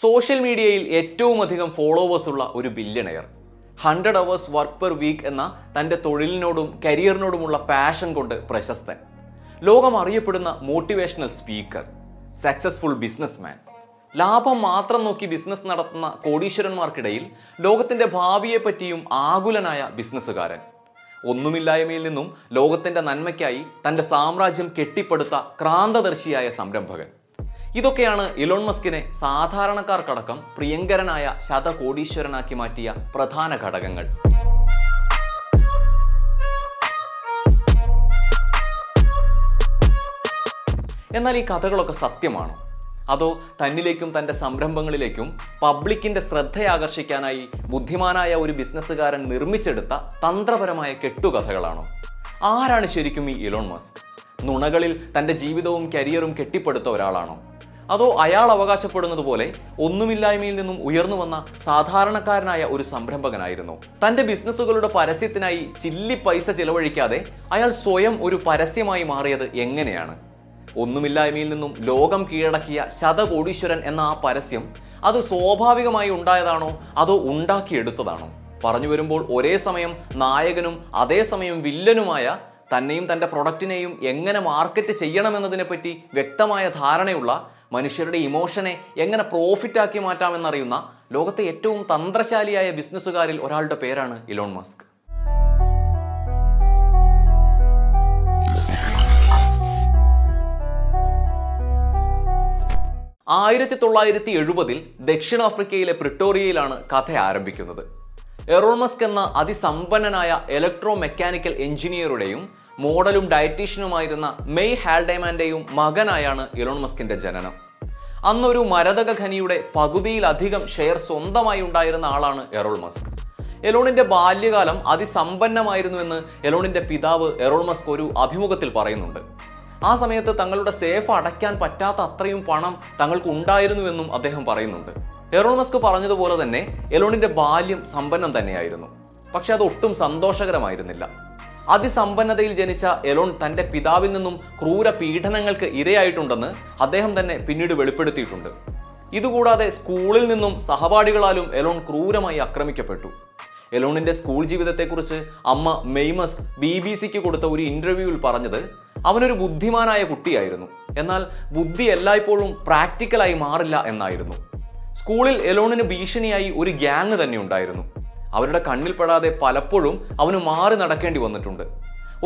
Social മീഡിയയിൽ ഏറ്റവും അധികം ഫോളോവേഴ്സ് ഉള്ള ഒരു billionaire hundred hours work per week എന്ന തന്റെ തൊഴിലിനോടും കരിയറിനോടുമുള്ള പാഷൻ കൊണ്ട് പ്രശസ്തൻ. ലോകം അറിയപ്പെടുന്ന മോട്ടിവേഷണൽ സ്പീക്കർ സക്സസ്ഫുൾ ബിസിനസ്മാൻ ലാഭം മാത്രം നോക്കി ബിസിനസ് നടത്തുന്ന കോടീശ്വരന്മാർക്കിടയിൽ ലോകത്തിന്റെ ഭാവിയെപ്പറ്റിയും ആകുലനായ ബിസിനസ്സുകാരൻ ഒന്നുമില്ലായ്മയിൽ നിന്നും ലോകത്തിന്റെ നന്മയ്ക്കായി തന്റെ സാമ്രാജ്യം കെട്ടിപ്പടുത്ത ക്രാന്തദർശിയായ സംരംഭകൻ. ഇതൊക്കെയാണ് ഇലോൺ മസ്കിനെ സാധാരണക്കാർക്കടക്കം പ്രിയങ്കരനായ ശതകോടീശ്വരനാക്കി മാറ്റിയ പ്രധാന ഘടകങ്ങൾ. എന്നാൽ ഈ കഥകളൊക്കെ സത്യമാണോ? അതോ തന്നിലേക്കും തന്റെ സംരംഭങ്ങളിലേക്കും പബ്ലിക്കിന്റെ ശ്രദ്ധയാകർഷിക്കാനായി ബുദ്ധിമാനായ ഒരു ബിസിനസ്സുകാരൻ നിർമ്മിച്ചെടുത്ത തന്ത്രപരമായ കെട്ടുകഥകളാണോ? ആരാണ് ശരിക്കും ഈ ഇലോൺ മസ്ക്? നുണകളിൽ തന്റെ ജീവിതവും കരിയറും കെട്ടിപ്പടുത്ത ഒരാളാണോ? അതോ അയാൾ അവകാശപ്പെടുന്നത് പോലെ ഒന്നുമില്ലായ്മയിൽ നിന്നും ഉയർന്നു വന്ന സാധാരണക്കാരനായ ഒരു സംരംഭകനായിരുന്നു? തന്റെ ബിസിനസ്സുകളുടെ പരസ്യത്തിനായി ചില്ലി പൈസ ചിലവഴിക്കാതെ അയാൾ സ്വയം ഒരു പരസ്യമായി മാറിയത് എങ്ങനെയാണ്? ഒന്നുമില്ലായ്മയിൽ നിന്നും ലോകം കീഴടക്കിയ ശതകോടീശ്വരൻ എന്ന ആ പരസ്യം അത് സ്വാഭാവികമായി ഉണ്ടായതാണോ? അതോ ഉണ്ടാക്കിയെടുത്തതാണോ? പറഞ്ഞു വരുമ്പോൾ ഒരേ സമയം നായകനും അതേസമയം വില്ലനുമായ തന്നെയും തന്റെ പ്രൊഡക്റ്റിനെയും എങ്ങനെ മാർക്കറ്റ് ചെയ്യണമെന്നതിനെപ്പറ്റി വ്യക്തമായ ധാരണയുള്ള മനുഷ്യരുടെ ഇമോഷനെ എങ്ങനെ പ്രോഫിറ്റാക്കി മാറ്റാമെന്നറിയുന്ന ലോകത്തെ ഏറ്റവും തന്ത്രശാലിയായ ബിസിനസ്സുകാരിൽ ഒരാളുടെ പേരാണ് ഇലോൺ മസ്ക്. ആയിരത്തി തൊള്ളായിരത്തി എഴുപതിൽ ദക്ഷിണാഫ്രിക്കയിലെ പ്രിട്ടോറിയയിലാണ് കഥ ആരംഭിക്കുന്നത്. എറോൺ മസ്ക് എന്ന അതിസമ്പന്നനായ ഇലക്ട്രോ മെക്കാനിക്കൽ എഞ്ചിനീയറുടെയും മോഡലും ഡയറ്റീഷ്യനുമായിരുന്ന മെയ് ഹാൽഡേമാന്റെയും മകനായാണ് ഇലോൺ മസ്കിന്റെ ജനനം. അന്നൊരു മരതക ഖനിയുടെ പകുതിയിലധികം ഷെയർ സ്വന്തമായി ഉണ്ടായിരുന്ന ആളാണ് എറോൾ മസ്ക്. എലോണിന്റെ ബാല്യകാലം അതിസമ്പന്നമായിരുന്നുവെന്ന് എലോണിന്റെ പിതാവ് എറോൾ മസ്ക് ഒരു അഭിമുഖത്തിൽ പറയുന്നുണ്ട്. ആ സമയത്ത് തങ്ങളുടെ സേഫ് അടയ്ക്കാൻ പറ്റാത്ത അത്രയും പണം തങ്ങൾക്ക് ഉണ്ടായിരുന്നുവെന്നും അദ്ദേഹം പറയുന്നുണ്ട്. എറോൺ മസ്ക് പറഞ്ഞതുപോലെ തന്നെ എലോണിന്റെ ബാല്യം സമ്പന്നം തന്നെയായിരുന്നു. പക്ഷെ അത് ഒട്ടും സന്തോഷകരമായിരുന്നില്ല. അതിസമ്പന്നതയിൽ ജനിച്ച എലോൺ തന്റെ പിതാവിൽ നിന്നും ക്രൂര പീഡനങ്ങൾക്ക് ഇരയായിട്ടുണ്ടെന്ന് അദ്ദേഹം തന്നെ പിന്നീട് വെളിപ്പെടുത്തിയിട്ടുണ്ട്. ഇതുകൂടാതെ സ്കൂളിൽ നിന്നും സഹപാഠികളാലും എലോൺ ക്രൂരമായി ആക്രമിക്കപ്പെട്ടു. എലോണിന്റെ സ്കൂൾ ജീവിതത്തെക്കുറിച്ച് അമ്മ മെയ്മസ് ബി ബി സിക്ക് കൊടുത്ത ഒരു ഇന്റർവ്യൂവിൽ പറഞ്ഞത് അവനൊരു ബുദ്ധിമാനായ കുട്ടിയായിരുന്നു. എന്നാൽ ബുദ്ധി എല്ലായ്പ്പോഴും പ്രാക്ടിക്കലായി മാറില്ല എന്നായിരുന്നു. സ്കൂളിൽ എലോണിന് ഭീഷണിയായി ഒരു ഗ്യാങ് തന്നെ ഉണ്ടായിരുന്നു. അവരുടെ കണ്ണിൽപ്പെടാതെ പലപ്പോഴും അവന് മാറി നടക്കേണ്ടി വന്നിട്ടുണ്ട്.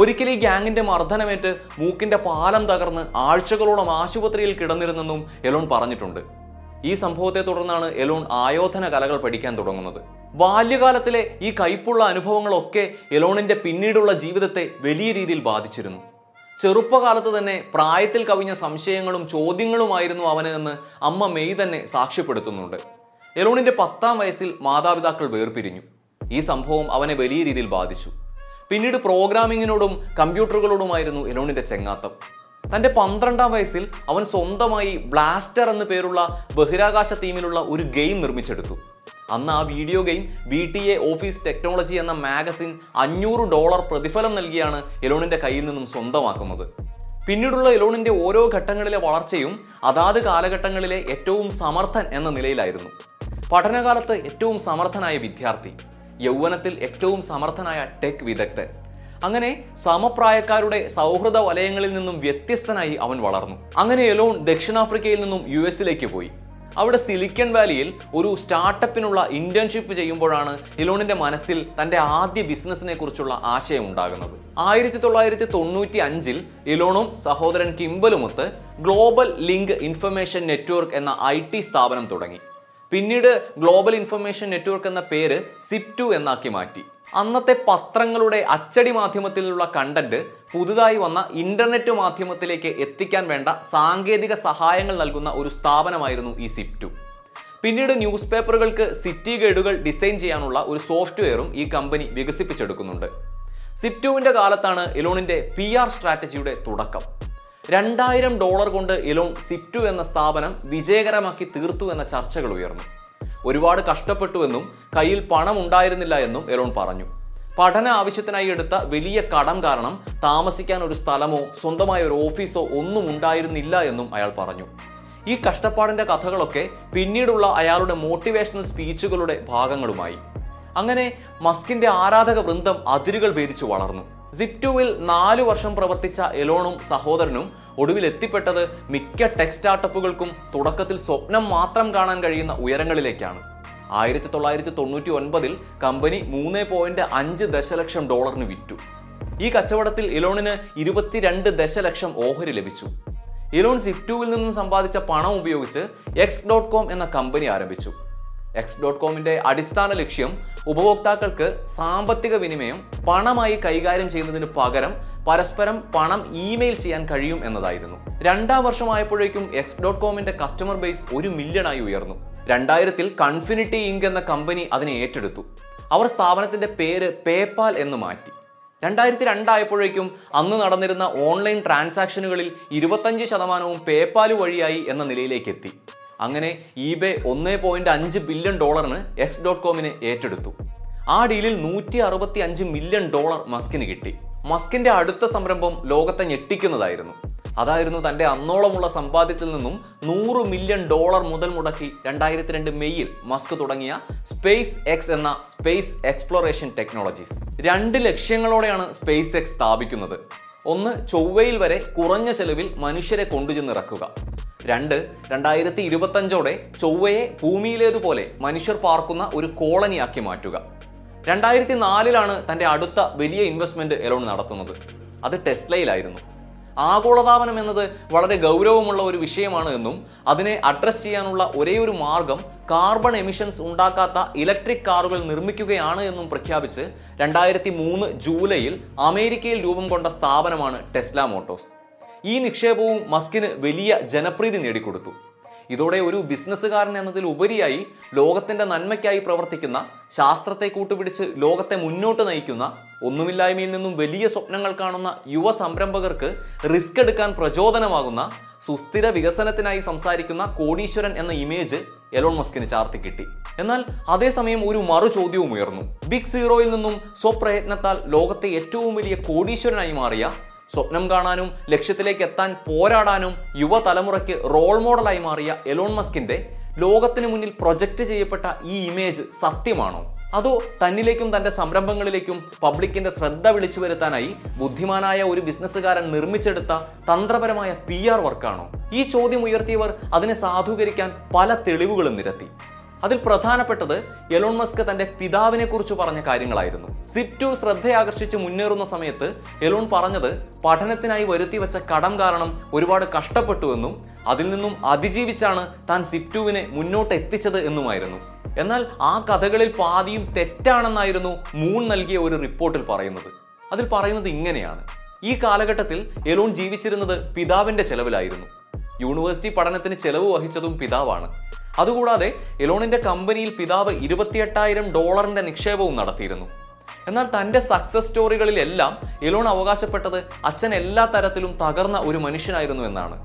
ഒരിക്കൽ ഈ ഗ്യാങ്ങിന്റെ മർദ്ദനമേറ്റ് മൂക്കിന്റെ പാലം തകർന്ന് ആഴ്ചകളോളം ആശുപത്രിയിൽ കിടന്നിരുന്നെന്നും എലോൺ പറഞ്ഞിട്ടുണ്ട്. ഈ സംഭവത്തെ തുടർന്നാണ് എലോൺ ആയോധന കലകൾ പഠിക്കാൻ തുടങ്ങുന്നത്. ബാല്യകാലത്തിലെ ഈ കയ്പുള്ള അനുഭവങ്ങളൊക്കെ എലോണിന്റെ പിന്നീടുള്ള ജീവിതത്തെ വലിയ രീതിയിൽ ബാധിച്ചിരുന്നു. ചെറുപ്പകാലത്ത് തന്നെ പ്രായത്തിൽ കവിഞ്ഞ സംശയങ്ങളും ചോദ്യങ്ങളുമായിരുന്നു അവന് എന്ന് അമ്മ മെയ് തന്നെ സാക്ഷ്യപ്പെടുത്തുന്നുണ്ട്. എലോണിന്റെ പത്താം വയസ്സിൽ മാതാപിതാക്കൾ വേർപിരിഞ്ഞു. ഈ സംഭവം അവനെ വലിയ രീതിയിൽ ബാധിച്ചു. പിന്നീട് പ്രോഗ്രാമിങ്ങിനോടും കമ്പ്യൂട്ടറുകളോടുമായിരുന്നു എലോണിന്റെ ചെങ്ങാത്തം. തന്റെ പന്ത്രണ്ടാം വയസ്സിൽ അവൻ സ്വന്തമായി ബ്ലാസ്റ്റർ എന്ന പേരുള്ള ബഹിരാകാശ തീമിലുള്ള ഒരു ഗെയിം നിർമ്മിച്ചെടുത്തു. അന്ന് ആ video game B T A office technology എന്ന മാഗസിൻ അഞ്ഞൂറ് ഡോളർ പ്രതിഫലം നൽകിയാണ് എലോണിന്റെ കയ്യിൽ നിന്നും സ്വന്തമാക്കുന്നത്. പിന്നീടുള്ള എലോണിന്റെ ഓരോ ഘട്ടങ്ങളിലെ വളർച്ചയും അതാത് കാലഘട്ടങ്ങളിലെ ഏറ്റവും സമർത്ഥൻ എന്ന നിലയിലായിരുന്നു. പഠനകാലത്ത് ഏറ്റവും സമർത്ഥനായ വിദ്യാർത്ഥി യൗവനത്തിൽ ഏറ്റവും സമർത്ഥനായ ടെക് വിദഗ്ധൻ. അങ്ങനെ സമപ്രായക്കാരുടെ സൗഹൃദ വലയങ്ങളിൽ നിന്നും വ്യത്യസ്തനായി അവൻ വളർന്നു. അങ്ങനെ എലോൺ ദക്ഷിണാഫ്രിക്കയിൽ നിന്നും യു എസിലേക്ക് പോയി. അവിടെ സിലിക്കൺ വാലിയിൽ ഒരു സ്റ്റാർട്ടപ്പിനുള്ള ഇന്റേൺഷിപ്പ് ചെയ്യുമ്പോഴാണ് എലോണിന്റെ മനസ്സിൽ തന്റെ ആദ്യ ബിസിനസിനെ കുറിച്ചുള്ള ആശയം ഉണ്ടാകുന്നത്. ആയിരത്തി തൊള്ളായിരത്തി തൊണ്ണൂറ്റി അഞ്ചിൽ ഇലോണും സഹോദരൻ കിംബലുമൊത്ത് ഗ്ലോബൽ ലിങ്ക് ഇൻഫർമേഷൻ നെറ്റ്വർക്ക് എന്ന ഐ ടി സ്ഥാപനം തുടങ്ങി. പിന്നീട് ഗ്ലോബൽ ഇൻഫർമേഷൻ നെറ്റ്വർക്ക് എന്ന പേര് സിപ്റ്റു എന്നാക്കി മാറ്റി. അന്നത്തെ പത്രങ്ങളുടെ അച്ചടി മാധ്യമത്തിലുള്ള കണ്ടന്റ് പുതുതായി വന്ന ഇന്റർനെറ്റ് മാധ്യമത്തിലേക്ക് എത്തിക്കാൻ വേണ്ട സാങ്കേതിക സഹായങ്ങൾ നൽകുന്ന ഒരു സ്ഥാപനമായിരുന്നു ഈ സിപ്റ്റു പിന്നീട് ന്യൂസ് പേപ്പറുകൾക്ക് സിറ്റി ഗൈഡുകൾ ഡിസൈൻ ചെയ്യാനുള്ള ഒരു സോഫ്റ്റ്വെയറും ഈ കമ്പനി വികസിപ്പിച്ചെടുക്കുന്നുണ്ട്. സിപ്റ്റുവിന്റെ കാലത്താണ് എലോണിന്റെ പി ആർ സ്ട്രാറ്റജിയുടെ തുടക്കം. രണ്ടായിരം ഡോളർ കൊണ്ട് എലോൺ സിപ്റ്റു എന്ന സ്ഥാപനം വിജയകരമാക്കി തീർത്തു എന്ന ചർച്ചകൾ ഉയർന്നു. ഒരുപാട് കഷ്ടപ്പെട്ടുവെന്നും കയ്യിൽ പണം ഉണ്ടായിരുന്നില്ല എന്നും എലോൺ പറഞ്ഞു. പഠന ആവശ്യത്തിനായി എടുത്ത വലിയ കടം കാരണം താമസിക്കാൻ ഒരു സ്ഥലമോ സ്വന്തമായ ഒരു ഓഫീസോ ഒന്നും ഉണ്ടായിരുന്നില്ല എന്നും അയാൾ പറഞ്ഞു. ഈ കഷ്ടപ്പാടിന്റെ കഥകളൊക്കെ പിന്നീടുള്ള അയാളുടെ മോട്ടിവേഷണൽ സ്പീച്ചുകളുടെ ഭാഗങ്ങളുമായി. അങ്ങനെ മസ്കിന്റെ ആരാധക വൃന്ദം അതിരുകൾ ഭേദിച്ചു വളർന്നു. സിപ്റ്റുവിൽ നാലു വർഷം പ്രവർത്തിച്ച എലോണും സഹോദരനും ഒടുവിൽ എത്തിപ്പെട്ടത് മിക്ക ടെക് സ്റ്റാർട്ടപ്പുകൾക്കും തുടക്കത്തിൽ സ്വപ്നം മാത്രം കാണാൻ കഴിയുന്ന ഉയരങ്ങളിലേക്കാണ്. ആയിരത്തി തൊള്ളായിരത്തി തൊണ്ണൂറ്റി ഒൻപതിൽ കമ്പനി മൂന്ന് പോയിന്റ് അഞ്ച് ദശലക്ഷം ഡോളറിന് വിറ്റു. ഈ കച്ചവടത്തിൽ ഇലോണിന് ഇരുപത്തിരണ്ട് ദശലക്ഷം ഓഹരി ലഭിച്ചു. ഇലോൺ സിപ്റ്റുവിൽ നിന്നും സമ്പാദിച്ച പണം ഉപയോഗിച്ച് എക്സ് ഡോട്ട് കോം എന്ന കമ്പനി ആരംഭിച്ചു. എക്സ് ഡോട്ട് കോമിന്റെ അടിസ്ഥാന ലക്ഷ്യം ഉപഭോക്താക്കൾക്ക് സാമ്പത്തിക വിനിമയം പണമായി കൈകാര്യം ചെയ്യുന്നതിന് പകരം പരസ്പരം പണം ഇമെയിൽ ചെയ്യാൻ കഴിയും എന്നതായിരുന്നു. രണ്ടാം വർഷമായപ്പോഴേക്കും എക്സ് ഡോട്ട് കോമിന്റെ കസ്റ്റമർ ബേസ് ഒരു മില്യണായി ഉയർന്നു. രണ്ടായിരത്തിൽ കൺഫിനിറ്റി ഇങ്ക് എന്ന കമ്പനി അതിനെ ഏറ്റെടുത്തു. അവർ സ്ഥാപനത്തിന്റെ പേര് പേപ്പാൽ എന്ന് മാറ്റി. രണ്ടായിരത്തി രണ്ടായപ്പോഴേക്കും അന്ന് നടന്നിരുന്ന ഓൺലൈൻ ട്രാൻസാക്ഷനുകളിൽ ഇരുപത്തഞ്ച് ശതമാനവും പേപ്പാൽ വഴിയായി എന്ന നിലയിലേക്ക് എത്തി. അങ്ങനെ ഇബേ ഒന്നേ പോയിന്റ് അഞ്ച് ബില്യൺ ഡോളറിന് എക്സ് ഡോട്ട് കോമിന് ഏറ്റെടുത്തു. ആ ഡീലിൽ നൂറ്റി അറുപത്തി അഞ്ച് മില്യൺ ഡോളർ മസ്കിന് കിട്ടി. മസ്കിന്റെ അടുത്ത സംരംഭം ലോകത്തെ ഞെട്ടിക്കുന്നതായിരുന്നു. അതായിരുന്നു തന്റെ അന്നോളമുള്ള സമ്പാദ്യത്തിൽ നിന്നും നൂറ് മില്യൺ ഡോളർ മുതൽ മുടക്കി രണ്ടായിരത്തി രണ്ട് മെയ്യിൽ മസ്ക് തുടങ്ങിയ സ്പേസ് എക്സ് എന്ന സ്പേസ് എക്സ്പ്ലോറേഷൻ ടെക്നോളജീസ്. രണ്ട് ലക്ഷ്യങ്ങളോടെയാണ് സ്പേസ് എക്സ് സ്ഥാപിക്കുന്നത്. ഒന്ന് ചൊവ്വയിൽ വരെ കുറഞ്ഞ ചെലവിൽ മനുഷ്യരെ കൊണ്ടുചെന്നിറക്കുക. രണ്ട് രണ്ടായിരത്തി ഇരുപത്തഞ്ചോടെ ചൊവ്വയെ ഭൂമിയിലേതുപോലെ മനുഷ്യർ പാർക്കുന്ന ഒരു കോളനിയാക്കി മാറ്റുക. രണ്ടായിരത്തി നാലിലാണ് തന്റെ അടുത്ത വലിയ ഇൻവെസ്റ്റ്മെന്റ് എലോൺ നടത്തുന്നത്. അത് ടെസ്ലയിലായിരുന്നു. ആഗോളതാപനം എന്നത് വളരെ ഗൗരവമുള്ള ഒരു വിഷയമാണ് എന്നും അതിനെ അഡ്രസ് ചെയ്യാനുള്ള ഒരേ ഒരു മാർഗം കാർബൺ എമിഷൻസ് ഉണ്ടാക്കാത്ത ഇലക്ട്രിക് കാറുകൾ നിർമ്മിക്കുകയാണ് എന്നും പ്രഖ്യാപിച്ച് രണ്ടായിരത്തി മൂന്ന് ജൂലൈയിൽ അമേരിക്കയിൽ രൂപം കൊണ്ട സ്ഥാപനമാണ് ടെസ്ല മോട്ടോഴ്സ്. ഈ നിക്ഷേപവും മസ്കിന് വലിയ ജനപ്രീതി നേടിക്കൊടുത്തു. ഇതോടെ ഒരു ബിസിനസ്സുകാരൻ എന്നതിൽ ഉപരിയായി ലോകത്തിന്റെ നന്മയ്ക്കായി പ്രവർത്തിക്കുന്ന ശാസ്ത്രത്തെ കൂട്ടുപിടിച്ച് ലോകത്തെ മുന്നോട്ട് നയിക്കുന്ന ഒന്നുമില്ലായ്മയിൽ നിന്നും വലിയ സ്വപ്നങ്ങൾ കാണുന്ന യുവ സംരംഭകർക്ക് റിസ്ക് എടുക്കാൻ പ്രചോദനമാകുന്ന സുസ്ഥിര വികസനത്തിനായി സംസാരിക്കുന്ന കോടീശ്വരൻ എന്ന ഇമേജ് എലോൺ മസ്കിന് ചാർത്തി കിട്ടി. എന്നാൽ അതേസമയം ഒരു മറു ചോദ്യവും ഉയർന്നു. ബിഗ് സീറോയിൽ നിന്നും സ്വപ്രയത്നത്താൽ ലോകത്തെ ഏറ്റവും വലിയ കോടീശ്വരനായി മാറിയ സ്വപ്നം കാണാനും ലക്ഷ്യത്തിലേക്ക് എത്താൻ പോരാടാനും യുവതലമുറയ്ക്ക് റോൾ മോഡലായി മാറിയ എലോൺ മസ്കിന്റെ ലോകത്തിന് മുന്നിൽ പ്രൊജക്റ്റ് ചെയ്യപ്പെട്ട ഈ ഇമേജ് സത്യമാണോ? അതോ തന്നിലേക്കും തന്റെ സംരംഭങ്ങളിലേക്കും പബ്ലിക്കിന്റെ ശ്രദ്ധ വിളിച്ചു വരുത്താനായി ബുദ്ധിമാനായ ഒരു ബിസിനസ്സുകാരൻ നിർമ്മിച്ചെടുത്ത തന്ത്രപരമായ പി ആർ വർക്കാണോ ഈ ചോദ്യം ഉയർത്തിയവർ അതിനെ സാധൂകരിക്കാൻ പല തെളിവുകളും നിരത്തി. അതിൽ പ്രധാനപ്പെട്ടത് എലോൺ മസ്ക് തന്റെ പിതാവിനെ കുറിച്ച് പറഞ്ഞ കാര്യങ്ങളായിരുന്നു. സിപ് ടു ശ്രദ്ധയാകർഷിച്ച് മുന്നേറുന്ന സമയത്ത് എലോൺ പറഞ്ഞത് പഠനത്തിനായി വരുത്തി വെച്ച കടം കാരണം ഒരുപാട് കഷ്ടപ്പെട്ടുവെന്നും അതിൽ നിന്നും അതിജീവിച്ചാണ് താൻ സിപ് മുന്നോട്ട് എത്തിച്ചത് എന്നുമായിരുന്നു. എന്നാൽ ആ കഥകളിൽ പാതിയും തെറ്റാണെന്നായിരുന്നു മൂൺ നൽകിയ ഒരു റിപ്പോർട്ടിൽ പറയുന്നത്. അതിൽ പറയുന്നത് ഇങ്ങനെയാണ്. ഈ കാലഘട്ടത്തിൽ എലോൺ ജീവിച്ചിരുന്നത് പിതാവിന്റെ ചെലവിലായിരുന്നു. യൂണിവേഴ്സിറ്റി പഠനത്തിന് ചെലവ് വഹിച്ചതും പിതാവാണ്. അതുകൂടാതെ എലോണിന്റെ കമ്പനിയിൽ പിതാവ് ഇരുപത്തിയെട്ടായിരം ഡോളറിന്റെ നിക്ഷേപവും നടത്തിയിരുന്നു. എന്നാൽ തന്റെ സക്സസ് സ്റ്റോറികളിലെല്ലാം എലോൺ അവകാശപ്പെട്ടത് അച്ഛൻ എല്ലാ തരത്തിലും തകർന്ന ഒരു മനുഷ്യനായിരുന്നു എന്നാണ്.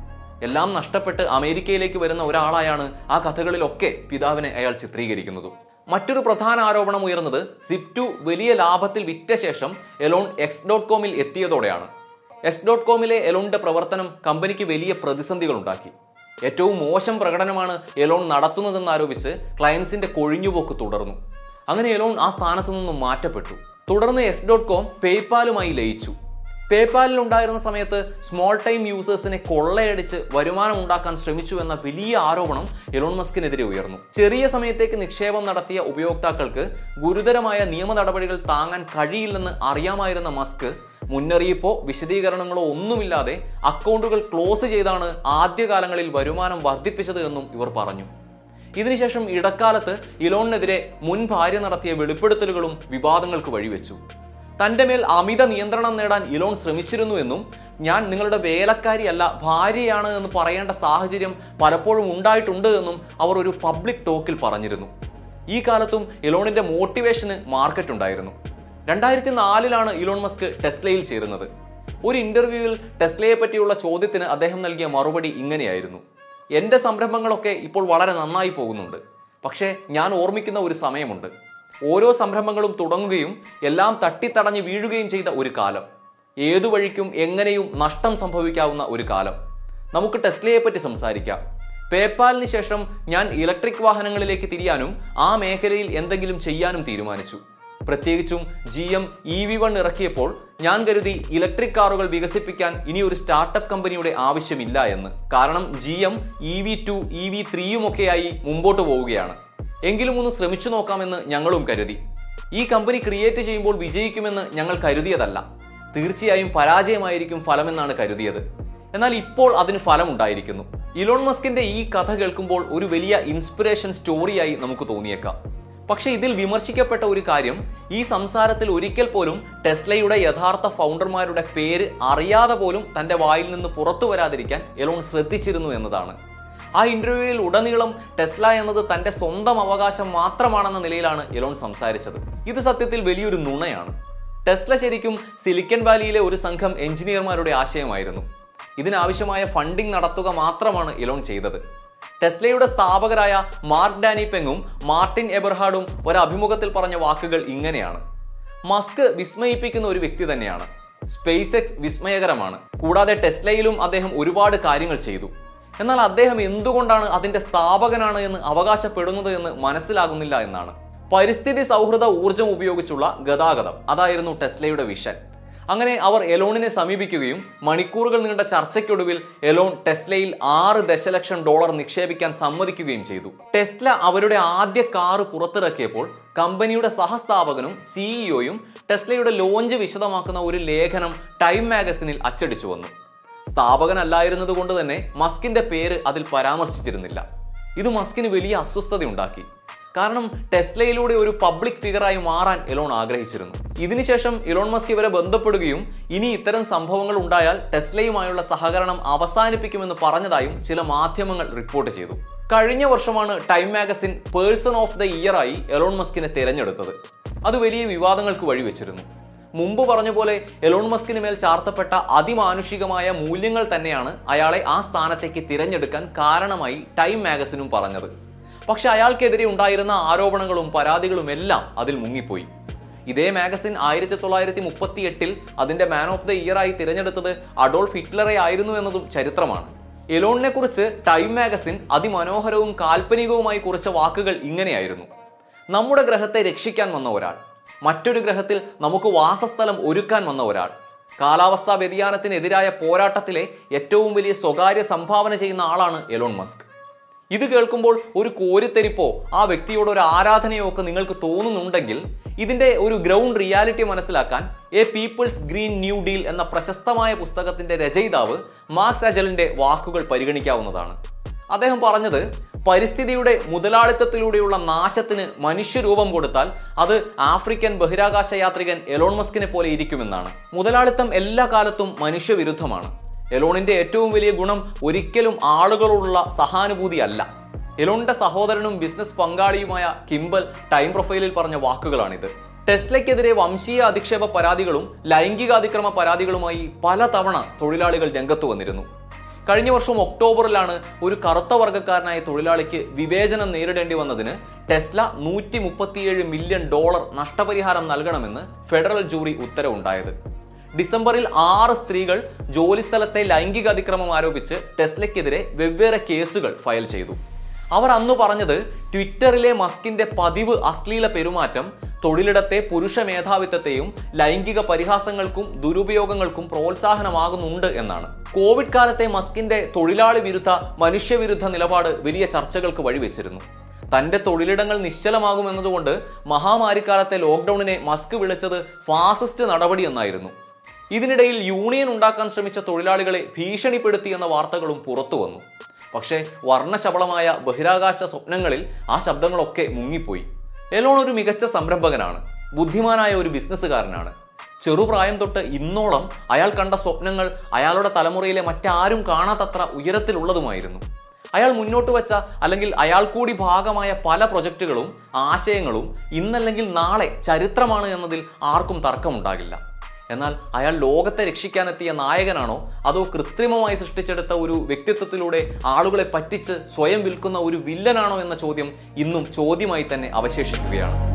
എല്ലാം നഷ്ടപ്പെട്ട് അമേരിക്കയിലേക്ക് വരുന്ന ഒരാളായാണ് ആ കഥകളിലൊക്കെ പിതാവിനെ അയാൾ ചിത്രീകരിക്കുന്നത്. മറ്റൊരു പ്രധാന ആരോപണം ഉയർന്നത് സിപ്റ്റു വലിയ ലാഭത്തിൽ വിറ്റ ശേഷം എലോൺ എക്സ് ഡോട്ട് കോമിൽ എത്തിയതോടെയാണ്. എസ് ഡോട്ട് കോമിലെ എലോണിന്റെ പ്രവർത്തനം കമ്പനിക്ക് വലിയ പ്രതിസന്ധികൾ ഉണ്ടാക്കി ഏറ്റവും മോശം പ്രകടനമാണ് എലോൺ നടത്തുന്നതെന്ന് ആരോപിച്ച് ക്ലയൻസിന്റെ കൊഴിഞ്ഞുപോക്ക് തുടർന്നു. അങ്ങനെ എലോൺ ആ സ്ഥാനത്ത് നിന്നും മാറ്റപ്പെട്ടു. തുടർന്ന് എസ് ഡോട്ട് കോം പേയ്പാലുമായി ലയിച്ചു. പേപ്പാലിൽ ഉണ്ടായിരുന്ന സമയത്ത് സ്മോൾ ടൈം യൂസേഴ്സിനെ കൊള്ളയടിച്ച് വരുമാനം ഉണ്ടാക്കാൻ ശ്രമിച്ചു എന്ന വലിയ ആരോപണം എലോൺ മസ്കിനെതിരെ ഉയർന്നു. ചെറിയ സമയത്തേക്ക് നിക്ഷേപം നടത്തിയ ഉപയോക്താക്കൾക്ക് ഗുരുതരമായ നിയമ നടപടികൾ താങ്ങാൻ കഴിയില്ലെന്ന് അറിയാമായിരുന്ന മസ്ക് മുന്നറിയിപ്പോ വിശദീകരണങ്ങളോ ഒന്നുമില്ലാതെ അക്കൗണ്ടുകൾ ക്ലോസ് ചെയ്താണ് ആദ്യകാലങ്ങളിൽ വരുമാനം വർദ്ധിപ്പിച്ചത് എന്നും ഇവർ പറഞ്ഞു. ഇതിനുശേഷം ഇടക്കാലത്ത് ഇലോണിനെതിരെ മുൻ ഭാര്യ നടത്തിയ വെളിപ്പെടുത്തലുകളും വിവാദങ്ങൾക്ക് വഴിവെച്ചു. തന്റെ മേൽ അമിത നിയന്ത്രണം നേടാൻ ഇലോൺ ശ്രമിച്ചിരുന്നു എന്നും ഞാൻ നിങ്ങളുടെ വേലക്കാരിയല്ല ഭാര്യയാണ് എന്ന് പറയേണ്ട സാഹചര്യം പലപ്പോഴും ഉണ്ടായിട്ടുണ്ട് എന്നും അവർ ഒരു പബ്ലിക് ടോക്കിൽ പറഞ്ഞിരുന്നു. ഈ കാലത്തും ഇലോണിന്റെ മോട്ടിവേഷന് മാർക്കറ്റ് ഉണ്ടായിരുന്നു. രണ്ടായിരത്തി നാലിലാണ് ഇലോൺ മസ്ക് ടെസ്ലയിൽ ചേരുന്നത്. ഒരു ഇന്റർവ്യൂവിൽ ടെസ്ലയെ പറ്റിയുള്ള ചോദ്യത്തിന് അദ്ദേഹം നൽകിയ മറുപടി ഇങ്ങനെയായിരുന്നു. എന്റെ സംരംഭങ്ങളൊക്കെ ഇപ്പോൾ വളരെ നന്നായി പോകുന്നുണ്ട്. പക്ഷേ ഞാൻ ഓർമ്മിക്കുന്ന ഒരു സമയമുണ്ട്. ഓരോ സംരംഭങ്ങളും തുടങ്ങുകയും എല്ലാം തട്ടിത്തടഞ്ഞ് വീഴുകയും ചെയ്ത ഒരു കാലം. ഏതു വഴിക്കും എങ്ങനെയും നഷ്ടം സംഭവിക്കാവുന്ന ഒരു കാലം. നമുക്ക് ടെസ്ലയെ പറ്റി സംസാരിക്കാം. പേപ്പാലിന് ശേഷം ഞാൻ ഇലക്ട്രിക് വാഹനങ്ങളിലേക്ക് തിരിയാനും ആ മേഖലയിൽ എന്തെങ്കിലും ചെയ്യാനും തീരുമാനിച്ചു. പ്രത്യേകിച്ചും G M E V one ഇറക്കിയപ്പോൾ ഞാൻ കരുതി ഇലക്ട്രിക് കാറുകൾ വികസിപ്പിക്കാൻ ഇനി ഒരു സ്റ്റാർട്ടപ്പ് കമ്പനിയുടെ ആവശ്യമില്ല എന്ന്. കാരണം G M E V two E V ത്രീയുമൊക്കെയായി മുമ്പോട്ട് പോവുകയാണ്. എങ്കിലും ഒന്ന് ശ്രമിച്ചു നോക്കാമെന്ന് ഞങ്ങളും കരുതി. ഈ കമ്പനി ക്രിയേറ്റ് ചെയ്യുമ്പോൾ വിജയിക്കുമെന്ന് ഞങ്ങൾ കരുതിയതല്ല. തീർച്ചയായും പരാജയമായിരിക്കും ഫലമെന്നാണ് കരുതിയത്. എന്നാൽ ഇപ്പോൾ അതിന് ഫലമുണ്ടായിരിക്കുന്നു. ഇലോൺ മസ്കിന്റെ ഈ കഥ കേൾക്കുമ്പോൾ ഒരു വലിയ ഇൻസ്പിറേഷൻ സ്റ്റോറിയായി നമുക്ക് തോന്നിയേക്കാം. പക്ഷെ ഇതിൽ വിമർശിക്കപ്പെട്ട ഒരു കാര്യം ഈ സംസാരത്തിൽ ഒരിക്കൽ പോലും ടെസ്ലയുടെ യഥാർത്ഥ ഫൗണ്ടർമാരുടെ പേര് അറിയാതെ പോലും തന്റെ വായിൽ നിന്ന് പുറത്തു വരാതിരിക്കാൻ എലോൺ ശ്രദ്ധിച്ചിരുന്നു എന്നതാണ്. ആ ഇന്റർവ്യൂവിൽ ഉടനീളം ടെസ്ല എന്നത് തന്റെ സ്വന്തം അവകാശം മാത്രമാണെന്ന നിലയിലാണ് എലോൺ സംസാരിച്ചത്. ഇത് സത്യത്തിൽ വലിയൊരു നുണയാണ്. ടെസ്ല ശരിക്കും സിലിക്കൻ വാലിയിലെ ഒരു സംഘം എഞ്ചിനീയർമാരുടെ ആശയമായിരുന്നു. ഇതിനാവശ്യമായ ഫണ്ടിംഗ് നടത്തുക മാത്രമാണ് എലോൺ ചെയ്തത്. ടെസ്ലയുടെ സ്ഥാപകരായ മാർക്ക് ഡാനി പെങ്ങും മാർട്ടിൻ എബർഹാഡും ഒരഭിമുഖത്തിൽ പറഞ്ഞ വാക്കുകൾ ഇങ്ങനെയാണ്. മസ്ക് വിസ്മയിപ്പിക്കുന്ന ഒരു വ്യക്തി തന്നെയാണ്. സ്പേസ് എക്സ് വിസ്മയകരമാണ്. കൂടാതെ ടെസ്ലയിലും അദ്ദേഹം ഒരുപാട് കാര്യങ്ങൾ ചെയ്തു. എന്നാൽ അദ്ദേഹം എന്തുകൊണ്ടാണ് അതിന്റെ സ്ഥാപകനാണ് എന്ന് അവകാശപ്പെടുന്നത് എന്ന് മനസ്സിലാകുന്നില്ല എന്നാണ്. പരിസ്ഥിതി സൗഹൃദ ഊർജം ഉപയോഗിച്ചുള്ള ഗതാഗതം അതായിരുന്നു ടെസ്ലയുടെ വിഷൻ. അങ്ങനെ അവർ എലോണിനെ സമീപിക്കുകയും മണിക്കൂറുകൾ നീണ്ട ചർച്ചയ്ക്കൊടുവിൽ എലോൺ ടെസ്ലയിൽ ആറ് ദശലക്ഷം ഡോളർ നിക്ഷേപിക്കാൻ സമ്മതിക്കുകയും ചെയ്തു. ടെസ്ല അവരുടെ ആദ്യ കാറ് പുറത്തിറക്കിയപ്പോൾ കമ്പനിയുടെ സഹസ്ഥാപകനും സിഇഒയും ടെസ്ലയുടെ ലോഞ്ച് വിശദമാക്കുന്ന ഒരു ലേഖനം ടൈം മാഗസിനിൽ അച്ചടിച്ചു വന്നു. സ്ഥാപകനല്ലായിരുന്നത് കൊണ്ട് തന്നെ മസ്കിന്റെ പേര് അതിൽ പരാമർശിച്ചിരുന്നില്ല. ഇത് മസ്കിന് വലിയ അസ്വസ്ഥതയുണ്ടാക്കി. കാരണം ടെസ്ലയിലൂടെ ഒരു പബ്ലിക് ഫിഗറായി മാറാൻ എലോൺ ആഗ്രഹിച്ചിരുന്നു. ഇതിനുശേഷം ഇലോൺ മസ്ക് ഇവരെ ബന്ധപ്പെടുകയും ഇനി ഇത്തരം സംഭവങ്ങൾ ഉണ്ടായാൽ ടെസ്ലയുമായുള്ള സഹകരണം അവസാനിപ്പിക്കുമെന്ന് പറഞ്ഞതായും ചില മാധ്യമങ്ങൾ റിപ്പോർട്ട് ചെയ്തു. കഴിഞ്ഞ വർഷമാണ് Time magazine person of the year ആയി എലോൺ മസ്കിനെ തിരഞ്ഞെടുത്തത്. അത് വലിയ വിവാദങ്ങൾക്ക് വഴിവെച്ചിരുന്നു. മുമ്പ് പറഞ്ഞ പോലെ എലോൺ മസ്കിന് മേൽ ചാർത്തപ്പെട്ട അതിമാനുഷികമായ മൂല്യങ്ങൾ തന്നെയാണ് അയാളെ ആ സ്ഥാനത്തേക്ക് തിരഞ്ഞെടുക്കാൻ കാരണമായി ടൈം മാഗസിനും പറഞ്ഞത്. പക്ഷെ അയാൾക്കെതിരെ ഉണ്ടായിരുന്ന ആരോപണങ്ങളും പരാതികളും എല്ലാം അതിൽ മുങ്ങിപ്പോയി. ഇതേ മാഗസിൻ ആയിരത്തി തൊള്ളായിരത്തി മുപ്പത്തി എട്ടിൽ അതിന്റെ മാൻ ഓഫ് ദ ഇയർ ആയി തിരഞ്ഞെടുത്തത് അഡോൾഫ് ഹിറ്റ്ലറെ ആയിരുന്നു എന്നതും ചരിത്രമാണ്. എലോണിനെ കുറിച്ച് ടൈം മാഗസിൻ അതിമനോഹരവും കാൽപ്പനികവുമായി കുറിച്ച വാക്കുകൾ ഇങ്ങനെയായിരുന്നു. നമ്മുടെ ഗ്രഹത്തെ രക്ഷിക്കാൻ വന്ന ഒരാൾ. മറ്റൊരു ഗ്രഹത്തിൽ നമുക്ക് വാസസ്ഥലം ഒരുക്കാൻ വന്ന ഒരാൾ. കാലാവസ്ഥാ വ്യതിയാനത്തിനെതിരായ പോരാട്ടത്തിലെ ഏറ്റവും വലിയ സ്വകാര്യ സംഭാവന ചെയ്യുന്ന ആളാണ് എലോൺ മസ്ക്. ഇത് കേൾക്കുമ്പോൾ ഒരു കോരിത്തെരിപ്പോ ആ വ്യക്തിയോട് ഒരു ആരാധനയോ ഒക്കെ നിങ്ങൾക്ക് തോന്നുന്നുണ്ടെങ്കിൽ ഇതിന്റെ ഒരു ഗ്രൗണ്ട് റിയാലിറ്റി മനസ്സിലാക്കാൻ a people's green new deal എന്ന പ്രശസ്തമായ പുസ്തകത്തിന്റെ രചയിതാവ് മാർക്സ് അജലിന്റെ വാക്കുകൾ പരിഗണിക്കാവുന്നതാണ്. അദ്ദേഹം പറഞ്ഞത് പരിസ്ഥിതിയുടെ മുതലാളിത്തത്തിലൂടെയുള്ള നാശത്തിന് മനുഷ്യരൂപം കൊടുത്താൽ അത് ആഫ്രിക്കൻ ബഹിരാകാശ യാത്രികൻ എലോൺ മസ്കിനെ പോലെ ഇരിക്കുമെന്നാണ്. മുതലാളിത്തം എല്ലാ കാലത്തും മനുഷ്യവിരുദ്ധമാണ്. എലോണിന്റെ ഏറ്റവും വലിയ ഗുണം ഒരിക്കലും ആളുകളുള്ള സഹാനുഭൂതിയല്ല. എലോണിന്റെ സഹോദരനും ബിസിനസ് പങ്കാളിയുമായ കിംബൽ ടൈം പ്രൊഫൈലിൽ പറഞ്ഞ വാക്കുകളാണിത്. ടെസ്ലയ്ക്കെതിരെ വംശീയ അധിക്ഷേപ പരാതികളും ലൈംഗികാതിക്രമ പരാതികളുമായി പലതവണ തൊഴിലാളികൾ രംഗത്തു വന്നിരുന്നു. കഴിഞ്ഞ വർഷം ഒക്ടോബറിലാണ് ഒരു കറുത്ത വർഗക്കാരനായ തൊഴിലാളിക്ക് വിവേചനം നേരിടേണ്ടി വന്നതിന് ടെസ്ല നൂറ്റി മില്യൺ ഡോളർ നഷ്ടപരിഹാരം നൽകണമെന്ന് ഫെഡറൽ ജൂറി ഉത്തരവുണ്ടായത്. ഡിസംബറിൽ ആറ് സ്ത്രീകൾ ജോലിസ്ഥലത്തെ ലൈംഗിക അതിക്രമം ആരോപിച്ച് ടെസ്ലയ്ക്കെതിരെ വെവ്വേറെ കേസുകൾ ഫയൽ ചെയ്തു. അവർ അന്ന് പറഞ്ഞത് ട്വിറ്ററിലെ മസ്കിന്റെ പതിവ് അശ്ലീല പെരുമാറ്റം തൊഴിലിടത്തെ പുരുഷ മേധാവിത്വത്തെയും ലൈംഗിക പരിഹാസങ്ങൾക്കും ദുരുപയോഗങ്ങൾക്കും പ്രോത്സാഹനമാകുന്നുണ്ട് എന്നാണ്. കോവിഡ് കാലത്തെ മസ്കിന്റെ തൊഴിലാളി വിരുദ്ധ മനുഷ്യവിരുദ്ധ നിലപാട് വലിയ ചർച്ചകൾക്ക് വഴിവെച്ചിരുന്നു. തന്റെ തൊഴിലിടങ്ങൾ നിശ്ചലമാകുമെന്നതുകൊണ്ട് മഹാമാരിക്കാലത്തെ ലോക്ക്ഡൌണിനെ മസ്ക് വിളിച്ചത് ഫാസിസ്റ്റ് നടപടി എന്നായിരുന്നു ഇതിനിടയിൽ യൂണിയൻ ഉണ്ടാക്കാൻ ശ്രമിച്ച തൊഴിലാളികളെ ഭീഷണിപ്പെടുത്തി എന്ന വാർത്തകളും പുറത്തു വന്നു. പക്ഷേ വർണശബളമായ ബഹിരാകാശ സ്വപ്നങ്ങളിൽ ആ ശബ്ദങ്ങളൊക്കെ മുങ്ങിപ്പോയി. എലോൺ ഒരു മികച്ച സംരംഭകനാണ്. ബുദ്ധിമാനായ ഒരു ബിസിനസ്സുകാരനാണ്. ചെറുപ്രായം തൊട്ട് ഇന്നോളം അയാൾ കണ്ട സ്വപ്നങ്ങൾ അയാളുടെ തലമുറയിലെ മറ്റാരും കാണാത്തത്ര ഉയരത്തിലുള്ളതുമായിരുന്നു. അയാൾ മുന്നോട്ട് വെച്ച അല്ലെങ്കിൽ അയാൾ കൂടി ഭാഗമായ പല പ്രൊജക്റ്റുകളും ആശയങ്ങളും ഇന്നല്ലെങ്കിൽ നാളെ ചരിത്രമാണ് എന്നതിൽ ആർക്കും തർക്കമുണ്ടാകില്ല. എന്നാൽ അയാൾ ലോകത്തെ രക്ഷിക്കാനെത്തിയ നായകനാണോ? അതോ കൃത്രിമമായി സൃഷ്ടിച്ചെടുത്ത ഒരു വ്യക്തിത്വത്തിലൂടെ ആളുകളെ പറ്റിച്ച് സ്വയം വിൽക്കുന്ന ഒരു വില്ലനാണോ എന്ന ചോദ്യം ഇന്നും ചോദ്യമായി തന്നെ അവശേഷിക്കുകയാണ്.